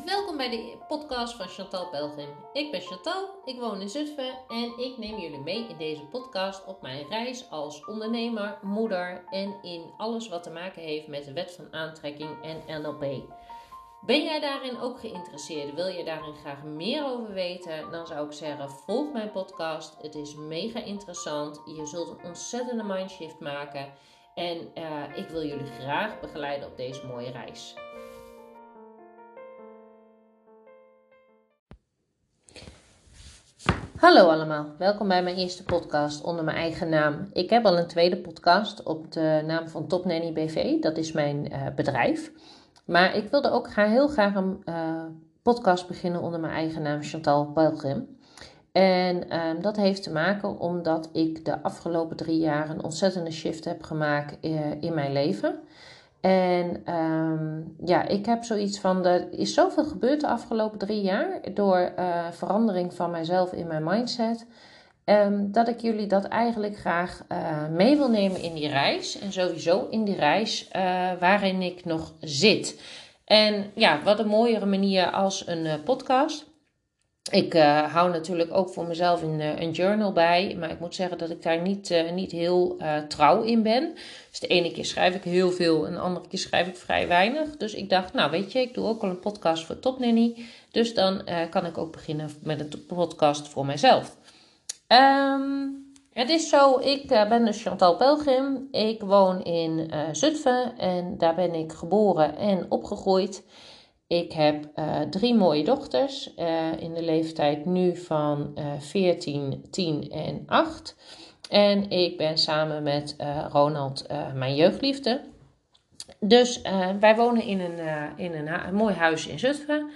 welkom bij de podcast van Chantal Pelgrim. Ik ben Chantal, ik woon in Zutphen en ik neem jullie mee in deze podcast op mijn reis als ondernemer, moeder en in alles wat te maken heeft met de wet van aantrekking en NLP. Ben jij daarin ook geïnteresseerd? Wil je daarin graag meer over weten? Dan zou ik zeggen: volg mijn podcast. Het is mega interessant. Je zult een ontzettende mindshift maken. En uh, ik wil jullie graag begeleiden op deze mooie reis. Hallo allemaal, welkom bij mijn eerste podcast onder mijn eigen naam. Ik heb al een tweede podcast op de naam van Top Nanny BV, dat is mijn uh, bedrijf. Maar ik wilde ook heel graag een uh, podcast beginnen onder mijn eigen naam Chantal Pelgrim. En uh, dat heeft te maken omdat ik de afgelopen drie jaar een ontzettende shift heb gemaakt uh, in mijn leven. En um, ja, ik heb zoiets van, er is zoveel gebeurd de afgelopen drie jaar door uh, verandering van mijzelf in mijn mindset. Um, dat ik jullie dat eigenlijk graag uh, mee wil nemen in die reis. En sowieso in die reis uh, waarin ik nog zit. En ja, wat een mooiere manier als een podcast. Ik hou natuurlijk ook voor mezelf een, een, journal bij. Maar ik moet zeggen dat ik daar niet, niet heel trouw in ben. Dus de ene keer schrijf ik heel veel en de andere keer schrijf ik vrij weinig. Dus ik dacht, nou weet je, ik doe ook al een podcast voor Top Nanny. Dus dan kan ik ook beginnen met een podcast voor mijzelf. Um, het is zo, ik ben dus Chantal Pelgrim. Ik woon in Zutphen en daar ben ik geboren en opgegroeid. Ik heb uh, drie mooie dochters in de leeftijd nu van 14, 10 en 8. En ik ben samen met Ronald mijn jeugdliefde. Dus wij wonen in een, in een, een mooi huis in Zutphen.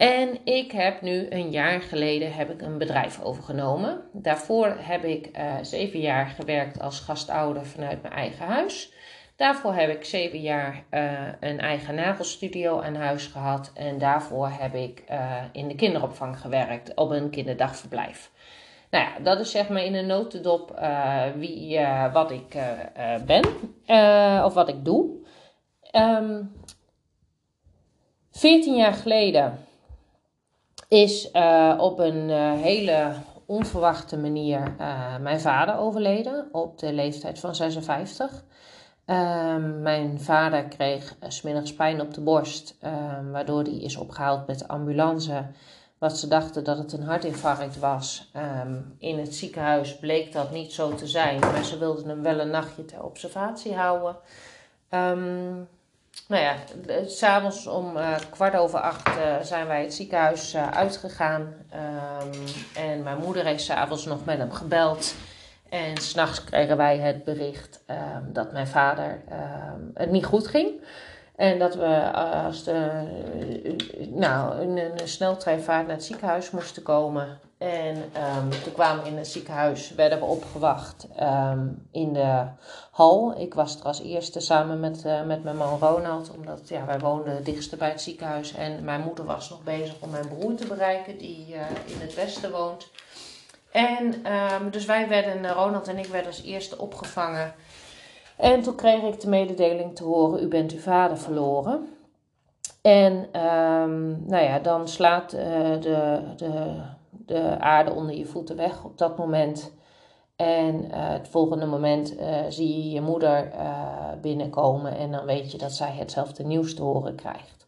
En ik heb nu een jaar geleden heb ik een bedrijf overgenomen. Daarvoor heb ik uh, zeven jaar gewerkt als gastouder vanuit mijn eigen huis. Daarvoor heb ik zeven jaar uh, een eigen nagelstudio aan huis gehad. En daarvoor heb ik uh, in de kinderopvang gewerkt op een kinderdagverblijf. Nou ja, dat is zeg maar in een notendop wie, wat ik ben of wat ik doe. Ehm, 14 jaar geleden is op een hele onverwachte manier mijn vader overleden op de leeftijd van 56. Ehm, mijn vader kreeg smiddags pijn op de borst, ehm, waardoor hij is opgehaald met de ambulance. Wat ze dachten dat het een hartinfarct was. Um, in het ziekenhuis bleek dat niet zo te zijn, maar ze wilden hem wel een nachtje ter observatie houden. Nou ja, s'avonds om uh, kwart over acht zijn wij het ziekenhuis uitgegaan. En mijn moeder heeft s'avonds nog met hem gebeld. En s'nachts kregen wij het bericht um, dat mijn vader um, het niet goed ging. En dat we als de, nou, in een sneltreinvaart naar het ziekenhuis moesten komen. En um, toen kwamen we in het ziekenhuis, werden we opgewacht in de hal. Ik was er als eerste samen met, uh, met mijn man Ronald, omdat ja, wij woonden het dichtste bij het ziekenhuis. En mijn moeder was nog bezig om mijn broer te bereiken, die in het westen woont. En um, dus wij werden, Ronald en ik werden als eerste opgevangen. En toen kreeg ik de mededeling te horen, u bent uw vader verloren. En nou ja, dan slaat uh, de... de de aarde onder je voeten weg op dat moment. En uh, het volgende moment zie je je moeder binnenkomen en dan weet je dat zij hetzelfde nieuws te horen krijgt.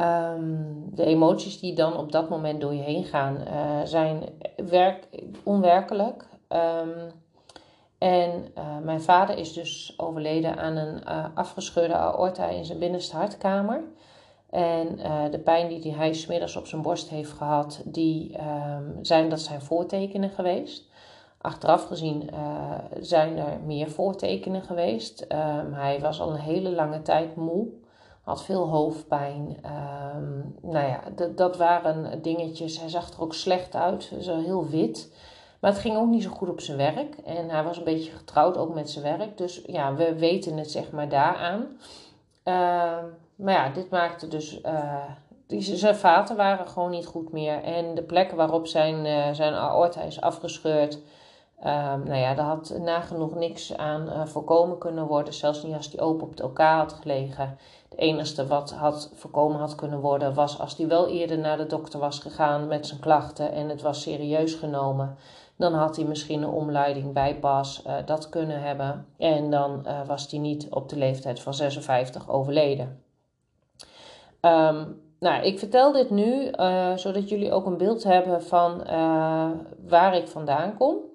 Um, de emoties die dan op dat moment door je heen gaan zijn werk, onwerkelijk. Um, en mijn vader is dus overleden aan een afgescheurde aorta in zijn binnenste hartkamer. En de pijn die hij smiddags op zijn borst heeft gehad, die, um, zijn, dat zijn voortekenen geweest. Achteraf gezien zijn er meer voortekenen geweest. Hij was al een hele lange tijd moe, had veel hoofdpijn. Um, nou ja, dat waren dingetjes. Hij zag er ook slecht uit, zo heel wit. Maar het ging ook niet zo goed op zijn werk. En hij was een beetje getrouwd ook met zijn werk. Dus ja, we weten het zeg maar daaraan. Uh, maar ja, dit maakte dus. Uh, die, zijn vaten waren gewoon niet goed meer. En de plek waarop zijn, uh, zijn aorta is afgescheurd. Um, nou ja, daar had nagenoeg niks aan uh, voorkomen kunnen worden, zelfs niet als die open op elkaar had gelegen. Het enige wat had voorkomen had kunnen worden was als hij wel eerder naar de dokter was gegaan met zijn klachten en het was serieus genomen. Dan had hij misschien een omleiding bijpas uh, dat kunnen hebben. En dan uh, was hij niet op de leeftijd van 56 overleden. Um, nou, ik vertel dit nu uh, zodat jullie ook een beeld hebben van waar ik vandaan kom.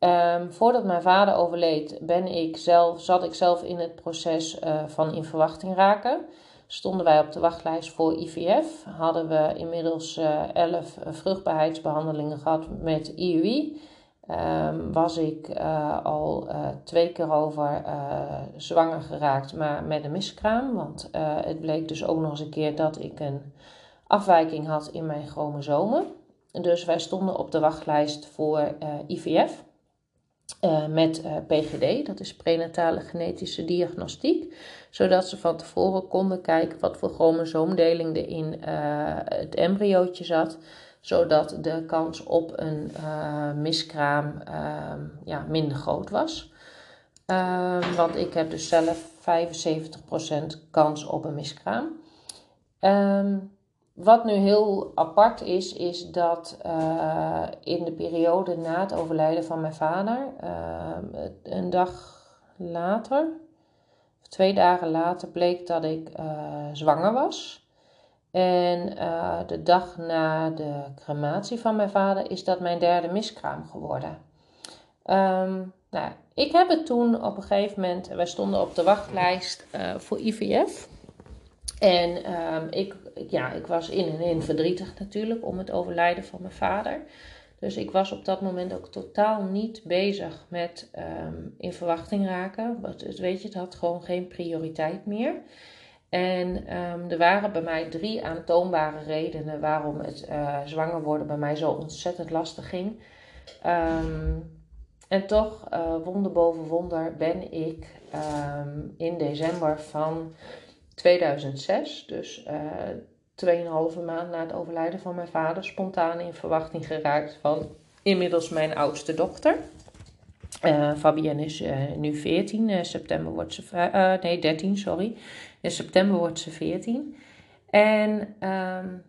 Um, voordat mijn vader overleed, ben ik zelf, zat ik zelf in het proces uh, van in verwachting raken. Stonden wij op de wachtlijst voor IVF. Hadden we inmiddels uh, 11 vruchtbaarheidsbehandelingen gehad met IUI. Ehm, was ik al twee keer over zwanger geraakt, maar met een miskraam. Want het bleek dus ook nog eens een keer dat ik een afwijking had in mijn chromosomen. Dus wij stonden op de wachtlijst voor IVF. Uh, met eh, PGD, dat is prenatale genetische diagnostiek, zodat ze van tevoren konden kijken wat voor chromosoomdeling er in uh, het embryootje zat, zodat de kans op een miskraam ehm, ja, minder groot was. Ehm, want ik heb dus zelf 75% kans op een miskraam. Um, wat nu heel apart is, is dat uh, in de periode na het overlijden van mijn vader, uh, een dag later, of twee dagen later, bleek dat ik uh, zwanger was. En de dag na de crematie van mijn vader is dat mijn derde miskraam geworden. Um, nou, ik heb het toen op een gegeven moment, wij stonden op de wachtlijst voor IVF. En um, ik, ja, ik was in en in verdrietig natuurlijk om het overlijden van mijn vader. Dus ik was op dat moment ook totaal niet bezig met um, in verwachting raken. Het, weet je, het had gewoon geen prioriteit meer. En um, er waren bij mij drie aantoonbare redenen waarom het uh, zwanger worden bij mij zo ontzettend lastig ging. En toch, uh, wonder boven wonder, ben ik in december van 2006, dus uh, 2,5 maand na het overlijden van mijn vader, spontaan in verwachting geraakt van inmiddels mijn oudste dochter. Uh, Fabienne is uh, nu 14, uh, september wordt ze, nee 13, sorry. In september wordt ze 14. En um,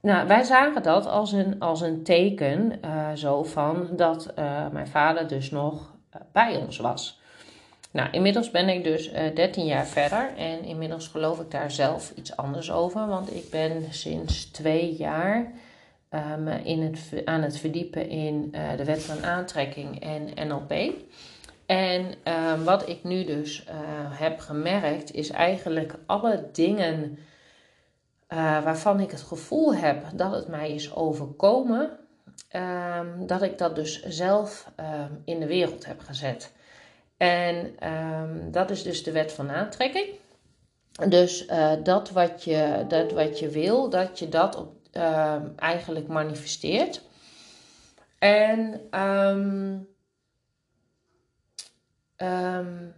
nou, wij zagen dat als een, als een teken zo van dat mijn vader dus nog bij ons was. Nou, inmiddels ben ik dus uh, eh, 13 jaar verder en inmiddels geloof ik daar zelf iets anders over. Want ik ben sinds twee jaar um, in het, aan het verdiepen in uh, de wet van aantrekking en NLP. En uh, wat ik nu dus uh, heb gemerkt is eigenlijk alle dingen waarvan ik het gevoel heb dat het mij is overkomen, ehm, dat ik dat dus zelf ehm, in de wereld heb gezet. En um, dat is dus de wet van aantrekking. Dus uh, dat, wat je, dat wat je wil, dat je dat uh, eigenlijk manifesteert. En um, um,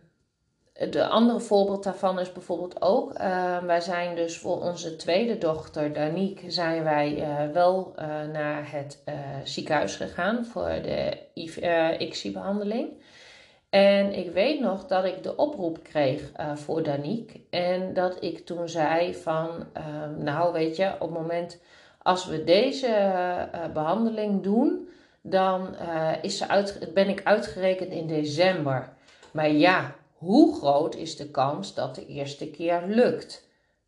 de andere voorbeeld daarvan is bijvoorbeeld ook, uh, wij zijn dus voor onze tweede dochter, Danique, zijn wij uh, wel uh, naar het ziekenhuis gegaan voor de ICSI-behandeling. En ik weet nog dat ik de oproep kreeg uh, voor Danique. En dat ik toen zei van, uh, nou weet je, op het moment als we deze uh, behandeling doen, dan is ze uit, ben ik uitgerekend in december. Maar ja, hoe groot is de kans dat de eerste keer lukt?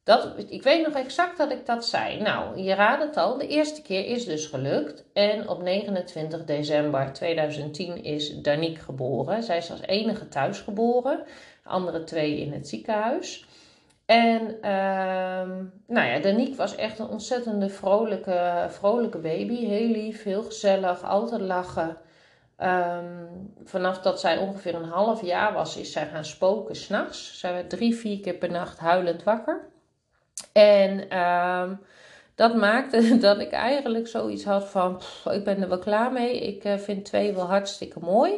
Dat, ik weet nog exact dat ik dat zei. Nou, je raadt het al, de eerste keer is dus gelukt. En op 29 december 2010 is Danique geboren. Zij is als enige thuis geboren, de andere twee in het ziekenhuis. En uh, nou ja, Danique was echt een ontzettende vrolijke, vrolijke baby. Heel lief, heel gezellig, altijd lachen. Um, vanaf dat zij ongeveer een half jaar was, is zij gaan spoken s'nachts. Zij werd drie, vier keer per nacht huilend wakker. En um, dat maakte dat ik eigenlijk zoiets had van: ik ben er wel klaar mee. Ik uh, vind twee wel hartstikke mooi.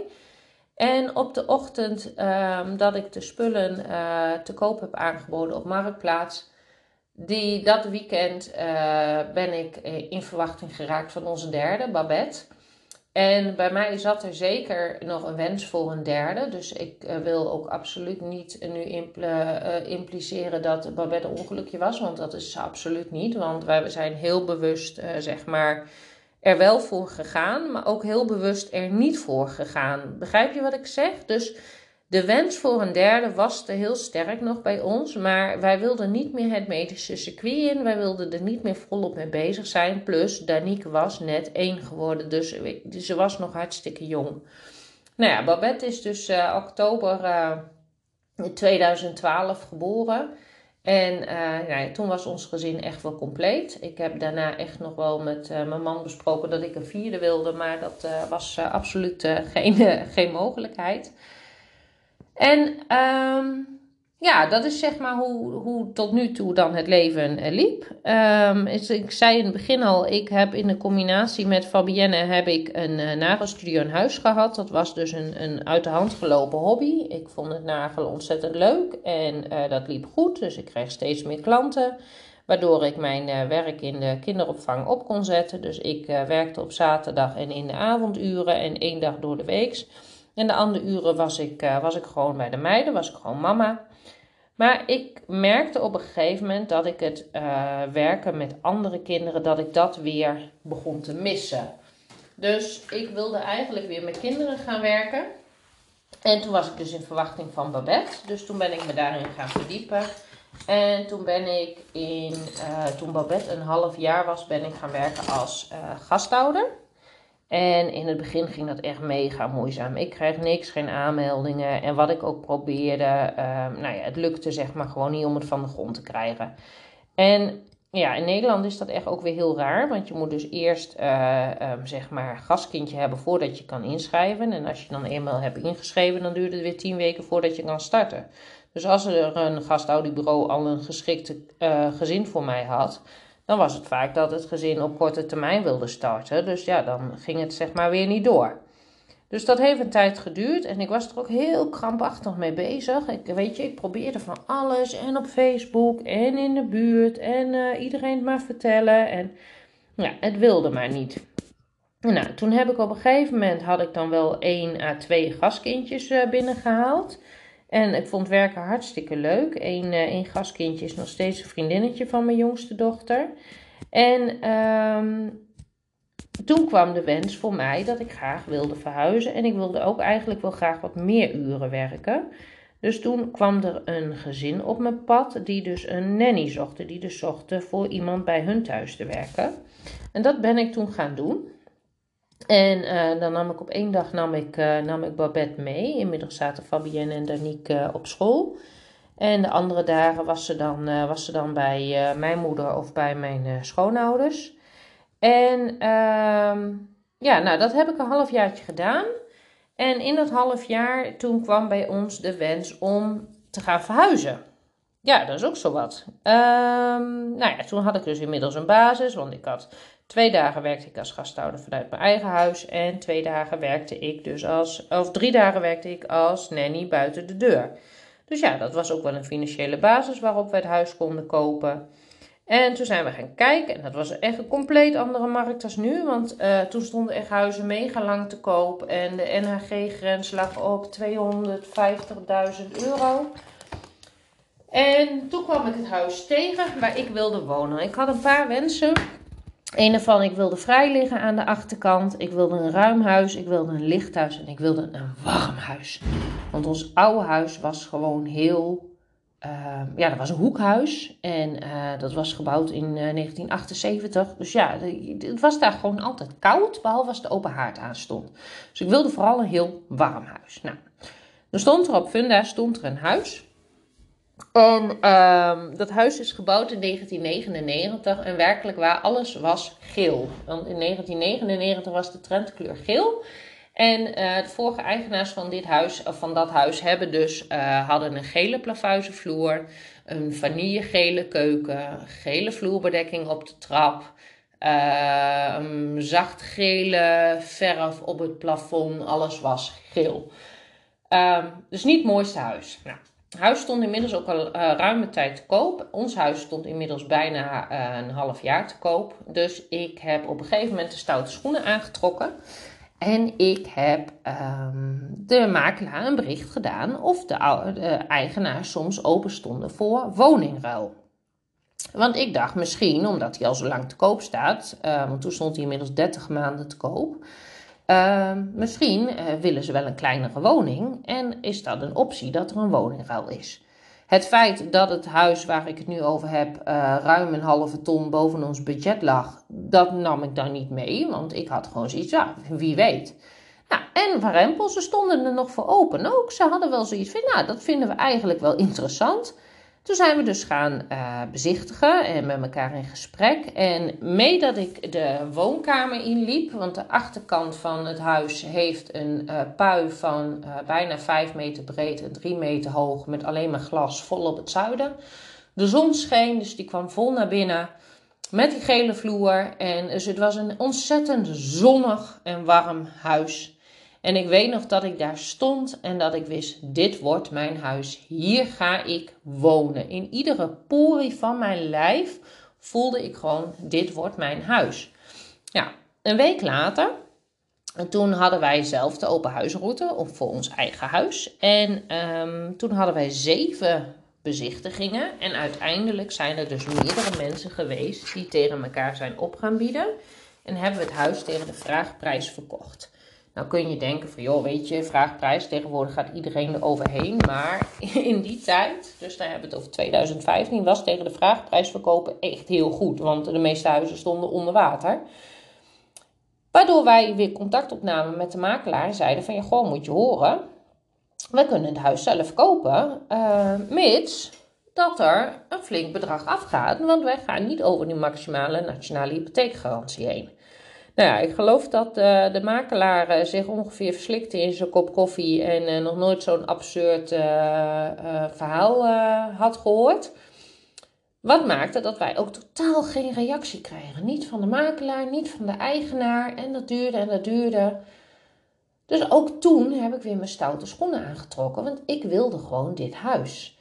En op de ochtend um, dat ik de spullen uh, te koop heb aangeboden op Marktplaats, die, dat weekend uh, ben ik in verwachting geraakt van onze derde, Babette. En bij mij zat er zeker nog een wens voor een derde. Dus ik uh, wil ook absoluut niet nu impl uh, impliceren dat Babette een ongelukje was. Want dat is absoluut niet. Want wij zijn heel bewust, uh, zeg maar, er wel voor gegaan. Maar ook heel bewust er niet voor gegaan. Begrijp je wat ik zeg? Dus de wens voor een derde was er heel sterk nog bij ons, maar wij wilden niet meer het medische circuit in. Wij wilden er niet meer volop mee bezig zijn. Plus, Danique was net één geworden, dus ze was nog hartstikke jong. Nou ja, Babette is dus uh, oktober uh, 2012 geboren. En uh, ja, toen was ons gezin echt wel compleet. Ik heb daarna echt nog wel met mijn man besproken dat ik een vierde wilde, maar dat was absoluut geen, geen mogelijkheid. En um, ja, dat is zeg maar hoe, hoe tot nu toe dan het leven uh, liep. Um, ik zei in het begin al, ik heb in de combinatie met Fabienne heb ik een uh, nagelstudio in huis gehad. Dat was dus een, een uit de hand gelopen hobby. Ik vond het nagelen ontzettend leuk en uh, dat liep goed. Dus ik kreeg steeds meer klanten. Waardoor ik mijn werk in de kinderopvang op kon zetten. Dus ik werkte op zaterdag en in de avonduren en één dag door de week. En de andere uren was ik, uh, was ik gewoon bij de meiden, was ik gewoon mama. Maar ik merkte op een gegeven moment dat ik het uh, werken met andere kinderen, dat ik dat weer begon te missen. Dus ik wilde eigenlijk weer met kinderen gaan werken. En toen was ik dus in verwachting van Babette. Dus toen ben ik me daarin gaan verdiepen. En toen ben ik in, uh, toen Babette een half jaar was, ben ik gaan werken als gasthouder. En in het begin ging dat echt mega moeizaam. Ik kreeg niks, geen aanmeldingen. En wat ik ook probeerde, uh, nou ja, het lukte zeg maar gewoon niet om het van de grond te krijgen. En ja, in Nederland is dat echt ook weer heel raar. Want je moet dus eerst uh, zeg maar gastkindje hebben voordat je kan inschrijven. En als je dan eenmaal hebt ingeschreven, dan duurt het weer tien weken voordat je kan starten. Dus als er een gasthoudingbureau al een geschikte uh, gezin voor mij had, dan was het vaak dat het gezin op korte termijn wilde starten. Dus ja, dan ging het zeg maar weer niet door. Dus dat heeft een tijd geduurd en ik was er ook heel krampachtig mee bezig. Ik, weet je, ik probeerde van alles en op Facebook en in de buurt en uh, iedereen het maar vertellen. En ja, het wilde maar niet. Nou, toen heb ik op een gegeven moment, had ik dan wel één à twee gastkindjes uh, binnengehaald. En ik vond werken hartstikke leuk. Uh, één gastkindje is nog steeds een vriendinnetje van mijn jongste dochter. En um, toen kwam de wens voor mij dat ik graag wilde verhuizen. En ik wilde ook eigenlijk wel graag wat meer uren werken. Dus toen kwam er een gezin op mijn pad die dus een nanny zocht. Die dus zocht voor iemand bij hun thuis te werken. En dat ben ik toen gaan doen. En uh, dan nam ik op één dag nam ik, uh, nam ik Babette mee. Inmiddels zaten Fabienne en Danique uh, op school. En de andere dagen was ze dan, was ze dan bij mijn moeder of bij mijn schoonouders. En uh, ja, nou dat heb ik een halfjaartje gedaan. En in dat half jaar toen kwam bij ons de wens om te gaan verhuizen. Ja, dat is ook zo wat. Um, nou ja, toen had ik dus inmiddels een basis, want ik had Twee dagen werkte ik als gasthouder vanuit mijn eigen huis. En twee dagen werkte ik dus als, of drie dagen werkte ik als nanny buiten de deur. Dus ja, dat was ook wel een financiële basis waarop we het huis konden kopen. En toen zijn we gaan kijken. En dat was echt een compleet andere markt als nu. Want uh, toen stonden echt huizen mega lang te koop. En de NHG-grens lag op 250.000 euro. En toen kwam ik het huis tegen waar ik wilde wonen. Ik had een paar wensen. Een ervan, ik wilde vrij liggen aan de achterkant. Ik wilde een ruim huis, ik wilde een licht huis en ik wilde een warm huis. Want ons oude huis was gewoon heel. Uh, ja, dat was een hoekhuis en uh, dat was gebouwd in uh, 1978. Dus ja, het was daar gewoon altijd koud, behalve als de open haard aanstond. Dus ik wilde vooral een heel warm huis. Nou, dan stond er op Funda stond er een huis. En um, dat huis is gebouwd in 1999 en werkelijk waar, alles was geel. Want in 1999 was de trendkleur geel. En uh, de vorige eigenaars van dit huis, of van dat huis, hebben dus, uh, hadden een gele plavuizenvloer, een vanillegele keuken, gele vloerbedekking op de trap, uh, een zachtgele verf op het plafond, alles was geel. Um, dus niet het mooiste huis. Nou, huis stond inmiddels ook al uh, ruime tijd te koop. Ons huis stond inmiddels bijna uh, een half jaar te koop. Dus ik heb op een gegeven moment de stoute schoenen aangetrokken. En ik heb ehm, de makelaar een bericht gedaan of de, eigenaar soms open stonden voor woningruil. Want ik dacht misschien, omdat hij al zo lang te koop staat, uh, want toen stond hij inmiddels 30 maanden te koop. Uh, misschien uh, willen ze wel een kleinere woning en is dat een optie dat er een woningruil is. Het feit dat het huis waar ik het nu over heb uh, ruim een halve ton boven ons budget lag, dat nam ik dan niet mee, want ik had gewoon zoiets, ja, wie weet. Nou, en Warempel, ze stonden er nog voor open ook. Ze hadden wel zoiets van, nou, dat vinden we eigenlijk wel interessant. Toen zijn we dus gaan uh, bezichtigen en met elkaar in gesprek. En mee dat ik de woonkamer inliep, want de achterkant van het huis heeft een uh, pui van uh, bijna 5 meter breed en 3 meter hoog met alleen maar glas vol op het zuiden. De zon scheen, dus die kwam vol naar binnen met die gele vloer. En dus het was een ontzettend zonnig en warm huis. En ik weet nog dat ik daar stond en dat ik wist: dit wordt mijn huis. Hier ga ik wonen. In iedere porie van mijn lijf voelde ik gewoon: dit wordt mijn huis. Ja, een week later. toen hadden wij zelf de open huisroute voor ons eigen huis. En um, toen hadden wij zeven bezichtigingen. En uiteindelijk zijn er dus meerdere mensen geweest die tegen elkaar zijn op gaan bieden. En hebben we het huis tegen de vraagprijs verkocht. Nou kun je denken van, joh, weet je, vraagprijs, tegenwoordig gaat iedereen er overheen. Maar in die tijd, dus daar hebben we het over 2015, was tegen de vraagprijs verkopen echt heel goed. Want de meeste huizen stonden onder water. Waardoor wij weer contact opnamen met de makelaar en zeiden van, ja, gewoon moet je horen. We kunnen het huis zelf kopen, uh, mits dat er een flink bedrag afgaat. Want wij gaan niet over die maximale nationale hypotheekgarantie heen. Nou ja, ik geloof dat uh, de makelaar uh, zich ongeveer verslikte in zijn kop koffie en uh, nog nooit zo'n absurd verhaal had gehoord. Wat maakte dat wij ook totaal geen reactie kregen. Niet van de makelaar, niet van de eigenaar. En dat duurde en dat duurde. Dus ook toen heb ik weer mijn stoute schoenen aangetrokken, want ik wilde gewoon dit huis.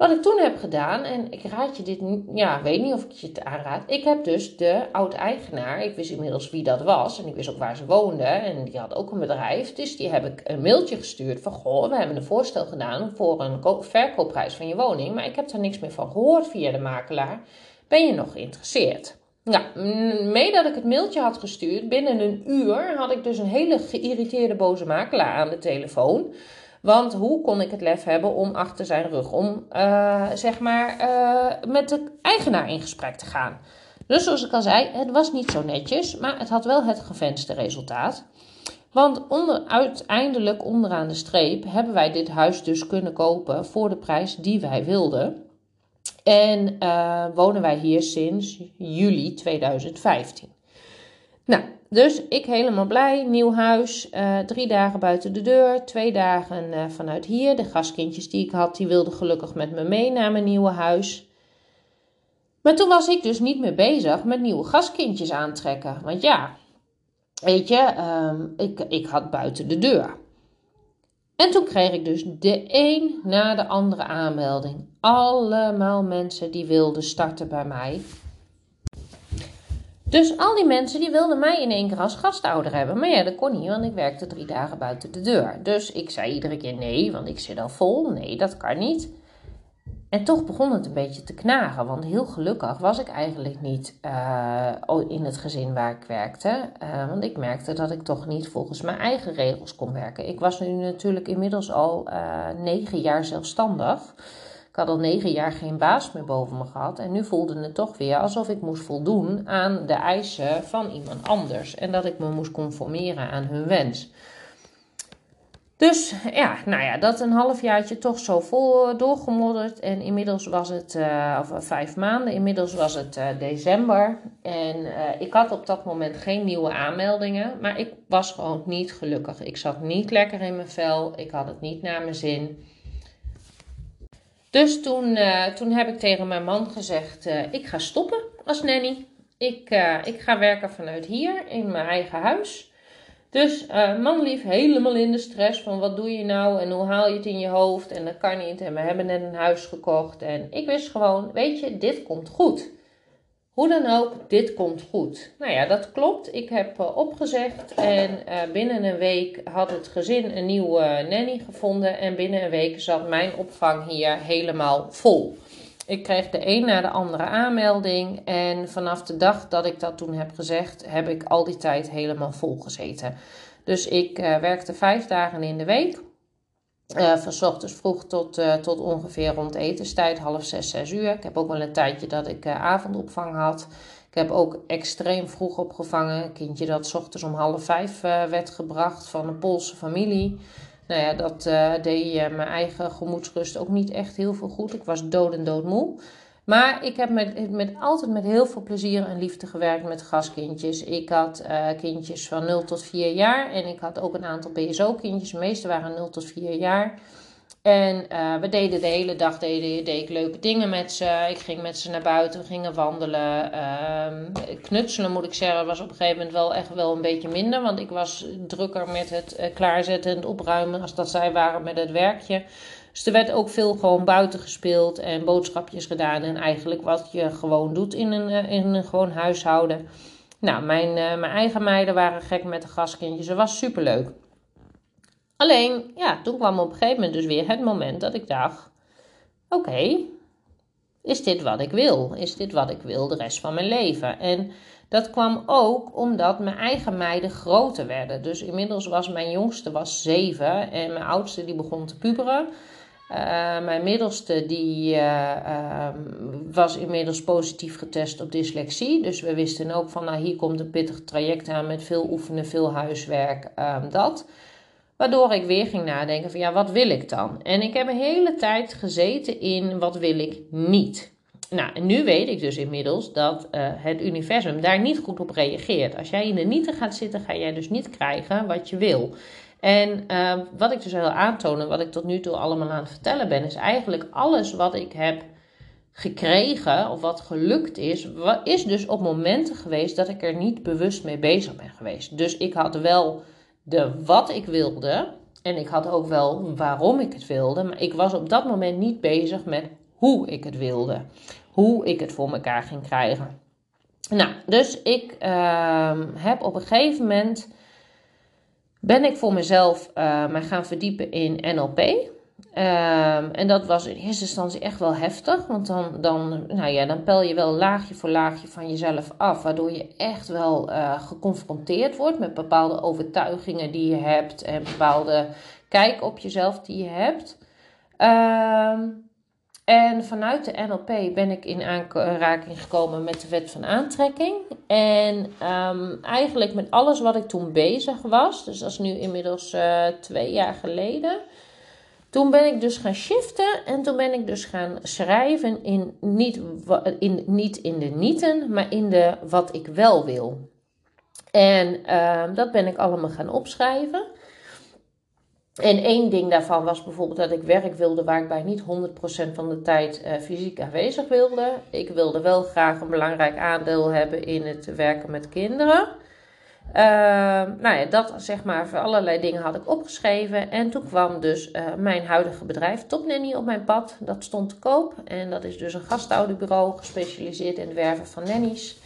Wat ik toen heb gedaan, en ik raad je dit, ja, weet niet of ik je het aanraad. Ik heb dus de oud-eigenaar, ik wist inmiddels wie dat was en ik wist ook waar ze woonde en die had ook een bedrijf. Dus die heb ik een mailtje gestuurd van, goh, we hebben een voorstel gedaan voor een verkoopprijs van je woning, maar ik heb daar niks meer van gehoord via de makelaar. Ben je nog geïnteresseerd? Nou, mee dat ik het mailtje had gestuurd, binnen een uur had ik dus een hele geïrriteerde boze makelaar aan de telefoon. Want hoe kon ik het lef hebben om achter zijn rug om, uh, zeg maar, uh, met de eigenaar in gesprek te gaan? Dus zoals ik al zei, het was niet zo netjes, maar het had wel het gewenste resultaat. Want onder, uiteindelijk onderaan de streep hebben wij dit huis dus kunnen kopen voor de prijs die wij wilden. En uh, wonen wij hier sinds juli 2015. Nou, dus ik helemaal blij, nieuw huis, uh, drie dagen buiten de deur, twee dagen uh, vanuit hier. De gastkindjes die ik had, die wilden gelukkig met me mee naar mijn nieuwe huis. Maar toen was ik dus niet meer bezig met nieuwe gastkindjes aantrekken. Want ja, weet je, um, ik, ik had buiten de deur. En toen kreeg ik dus de een na de andere aanmelding. Allemaal mensen die wilden starten bij mij. Dus al die mensen die wilden mij in één keer als gastouder hebben. Maar ja, dat kon niet, want ik werkte drie dagen buiten de deur. Dus ik zei iedere keer nee, want ik zit al vol. Nee, dat kan niet. En toch begon het een beetje te knagen, want heel gelukkig was ik eigenlijk niet uh, in het gezin waar ik werkte. Uh, want ik merkte dat ik toch niet volgens mijn eigen regels kon werken. Ik was nu natuurlijk inmiddels al uh, negen jaar zelfstandig. Ik had al negen jaar geen baas meer boven me gehad. En nu voelde het toch weer alsof ik moest voldoen aan de eisen van iemand anders. En dat ik me moest conformeren aan hun wens. Dus ja, nou ja, dat een halfjaartje toch zo vol doorgemodderd. En inmiddels was het, uh, of vijf maanden, inmiddels was het december. En ik had op dat moment geen nieuwe aanmeldingen. Maar ik was gewoon niet gelukkig. Ik zat niet lekker in mijn vel. Ik had het niet naar mijn zin. Dus toen, toen heb ik tegen mijn man gezegd: ik ga stoppen als nanny. Ik, ik ga werken vanuit hier in mijn eigen huis. Dus uh, manlief helemaal in de stress van wat doe je nou en hoe haal je het in je hoofd en dat kan niet en we hebben net een huis gekocht en ik wist gewoon, weet je, dit komt goed. Hoe dan ook, dit komt goed. Nou ja, dat klopt. Ik heb uh, opgezegd en uh, binnen een week had het gezin een nieuwe nanny gevonden. En binnen een week zat mijn opvang hier helemaal vol. Ik kreeg de een na de andere aanmelding. En vanaf de dag dat ik dat toen heb gezegd, heb ik al die tijd helemaal vol gezeten. Dus ik uh, werkte vijf dagen in de week. Uh, van ochtends vroeg tot, uh, tot ongeveer rond etenstijd, half zes, zes uur. Ik heb ook wel een tijdje dat ik uh, avondopvang had. Ik heb ook extreem vroeg opgevangen. Een kindje dat s ochtends om half vijf werd gebracht van een Poolse familie. Nou ja, dat deed mijn eigen gemoedsrust ook niet echt heel veel goed. Ik was dood en doodmoe. Maar ik heb met, met, altijd met heel veel plezier en liefde gewerkt met gastkindjes. Ik had uh, kindjes van 0 tot 4 jaar en ik had ook een aantal BSO-kindjes. De meeste waren 0 tot 4 jaar. En uh, we deden de hele dag deden, deed leuke dingen met ze. Ik ging met ze naar buiten, we gingen wandelen. Uh, knutselen moet ik zeggen, was op een gegeven moment wel echt wel een beetje minder. Want ik was drukker met het uh, klaarzetten en het opruimen als dat zij waren met het werkje. Dus er werd ook veel gewoon buiten gespeeld en boodschapjes gedaan. En eigenlijk wat je gewoon doet in een, in een gewoon huishouden. Nou, mijn, uh, mijn eigen meiden waren gek met de gastkindjes. Dat was superleuk. Alleen, ja, toen kwam op een gegeven moment dus weer het moment dat ik dacht: oké, is dit wat ik wil? Is dit wat ik wil de rest van mijn leven? En dat kwam ook omdat mijn eigen meiden groter werden. Dus inmiddels was mijn jongste was zeven en mijn oudste die begon te puberen. Uh, mijn middelste die, uh, uh, was inmiddels positief getest op dyslexie. Dus we wisten ook van, nou hier komt een pittig traject aan met veel oefenen, veel huiswerk, ehm, dat. Waardoor ik weer ging nadenken van, ja, wat wil ik dan? En ik heb een hele tijd gezeten in, wat wil ik niet? Nou, en nu weet ik dus inmiddels dat het universum daar niet goed op reageert. Als jij in de nieten gaat zitten, ga jij dus niet krijgen wat je wil. En uh, wat ik dus wil aantonen, wat ik tot nu toe allemaal aan het vertellen ben, is eigenlijk alles wat ik heb gekregen of wat gelukt is, is dus op momenten geweest dat ik er niet bewust mee bezig ben geweest. Dus ik had wel de wat ik wilde en ik had ook wel waarom ik het wilde, maar ik was op dat moment niet bezig met hoe ik het wilde, hoe ik het voor elkaar ging krijgen. Nou, dus ik uh, heb op een gegeven moment ben ik voor mezelf uh, mij gaan verdiepen in NLP. Um, en dat was in eerste instantie echt wel heftig, want dan, dan, nou ja, dan pel je wel laagje voor laagje van jezelf af, waardoor je echt wel uh, geconfronteerd wordt met bepaalde overtuigingen die je hebt en bepaalde kijk op jezelf die je hebt. Um, en vanuit de NLP ben ik in aanraking gekomen met de wet van aantrekking. En um, eigenlijk met alles wat ik toen bezig was, dus dat is nu inmiddels uh, twee jaar geleden. Toen ben ik dus gaan shiften en toen ben ik dus gaan schrijven in niet, in, niet in de nieten, maar in de wat ik wel wil. En um, dat ben ik allemaal gaan opschrijven. En één ding daarvan was bijvoorbeeld dat ik werk wilde waar ik bij niet 100% van de tijd uh, fysiek aanwezig wilde. Ik wilde wel graag een belangrijk aandeel hebben in het werken met kinderen. Uh, nou ja, dat zeg maar voor allerlei dingen had ik opgeschreven. En toen kwam dus uh, mijn huidige bedrijf Top Nanny op mijn pad. Dat stond te koop. En dat is dus een gastouderbureau gespecialiseerd in het werven van nannies.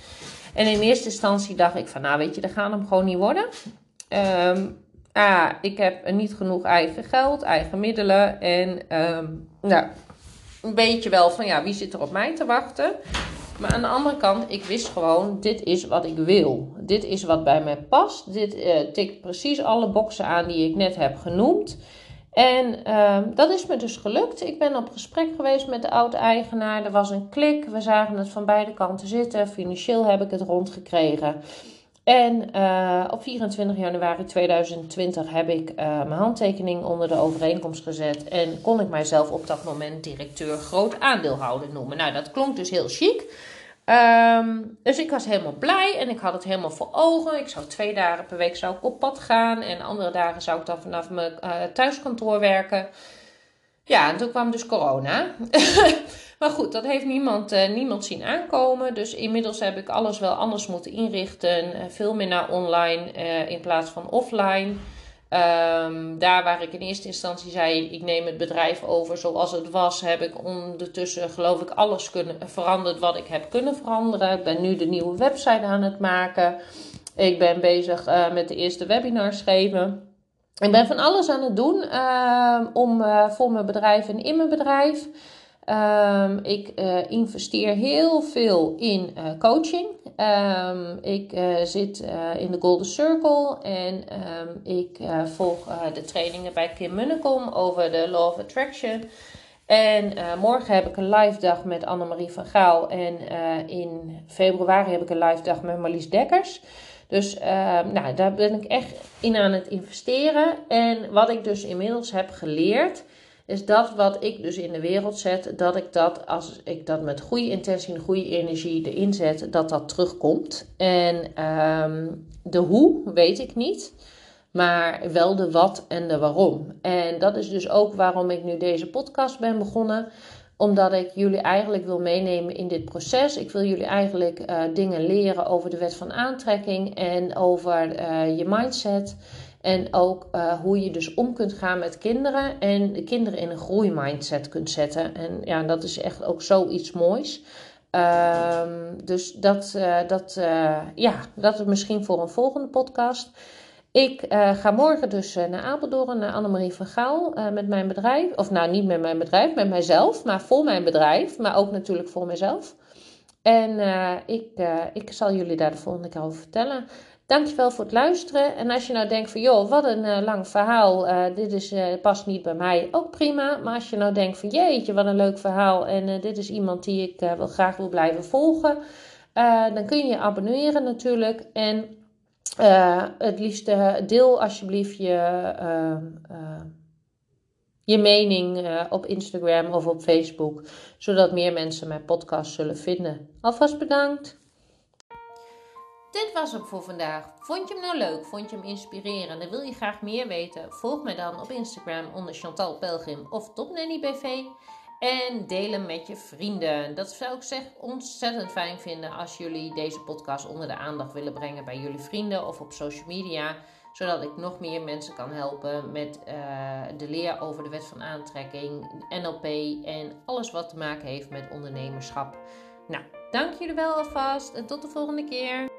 En in eerste instantie dacht ik van nou weet je, dat gaat hem gewoon niet worden. Um, ah, ik heb niet genoeg eigen geld, eigen middelen. En nou, een beetje wel van ja, wie zit er op mij te wachten? Maar aan de andere kant, ik wist gewoon, dit is wat ik wil. Dit is wat bij mij past. Dit uh, tikt precies alle boxen aan die ik net heb genoemd. En uh, dat is me dus gelukt. Ik ben op gesprek geweest met de oud-eigenaar. Er was een klik. We zagen het van beide kanten zitten. Financieel heb ik het rondgekregen. En uh, op 24 januari 2020 heb ik uh, mijn handtekening onder de overeenkomst gezet. En kon ik mijzelf op dat moment directeur groot aandeelhouder noemen. Nou, dat klonk dus heel chic. Um, dus ik was helemaal blij en ik had het helemaal voor ogen. Ik zou twee dagen per week zou ik op pad gaan. En andere dagen zou ik dan vanaf mijn uh, thuiskantoor werken. Ja, en toen kwam dus corona. Maar goed, dat heeft niemand, uh, niemand zien aankomen. Dus inmiddels heb ik alles wel anders moeten inrichten. Uh, veel meer naar online uh, in plaats van offline. Ehm, daar waar ik in eerste instantie zei, ik neem het bedrijf over zoals het was, heb ik ondertussen geloof ik alles kunnen, veranderd wat ik heb kunnen veranderen. Ik ben nu de nieuwe website aan het maken. Ik ben bezig met de eerste webinars geven. Ik ben van alles aan het doen uh, om, voor mijn bedrijf en in mijn bedrijf. Um, ik uh, investeer heel veel in uh, coaching. Um, ik uh, zit in de Golden Circle en um, ik volg de trainingen bij Kim Munnekom over de Law of Attraction. En morgen heb ik een live dag met Annemarie van Gaal. En in februari heb ik een live dag met Marlies Dekkers. Dus nou, daar ben ik echt in aan het investeren. En wat ik dus inmiddels heb geleerd is dat wat ik dus in de wereld zet, dat ik dat als ik dat met goede intentie en goede energie erin zet, dat dat terugkomt. En um, de hoe weet ik niet, maar wel de wat en de waarom. En dat is dus ook waarom ik nu deze podcast ben begonnen omdat ik jullie eigenlijk wil meenemen in dit proces. Ik wil jullie eigenlijk uh, dingen leren over de wet van aantrekking en over uh, je mindset. En ook uh, hoe je dus om kunt gaan met kinderen en de kinderen in een groeimindset kunt zetten. En ja, dat is echt ook zoiets moois. Um, dus dat, uh, dat, uh, ja, dat is misschien voor een volgende podcast. Ik ga morgen dus naar Apeldoorn, naar Annemarie van Gaal met mijn bedrijf. Of nou, niet met mijn bedrijf, met mijzelf, maar voor mijn bedrijf. Maar ook natuurlijk voor mezelf. En ik, ik zal jullie daar de volgende keer over vertellen. Dankjewel voor het luisteren. En als je nou denkt van joh, wat een uh, lang verhaal. Uh, dit is, uh, past niet bij mij. Ook prima. Maar als je nou denkt van jeetje, wat een leuk verhaal. En dit is iemand die ik wel graag wil blijven volgen. dan kun je je abonneren natuurlijk. En het liefst deel alsjeblieft je, je mening op Instagram of op Facebook. Zodat meer mensen mijn podcast zullen vinden. Alvast bedankt. Dit was hem voor vandaag. Vond je hem nou leuk? Vond je hem inspirerend en wil je graag meer weten? Volg mij dan op Instagram onder Chantal Pelgrim of TopNannyBV. En deel hem met je vrienden. Dat zou ik zeg ontzettend fijn vinden als jullie deze podcast onder de aandacht willen brengen bij jullie vrienden of op social media. Zodat ik nog meer mensen kan helpen met uh, de leer over de wet van aantrekking, NLP en alles wat te maken heeft met ondernemerschap. Nou, dank jullie wel alvast en tot de volgende keer.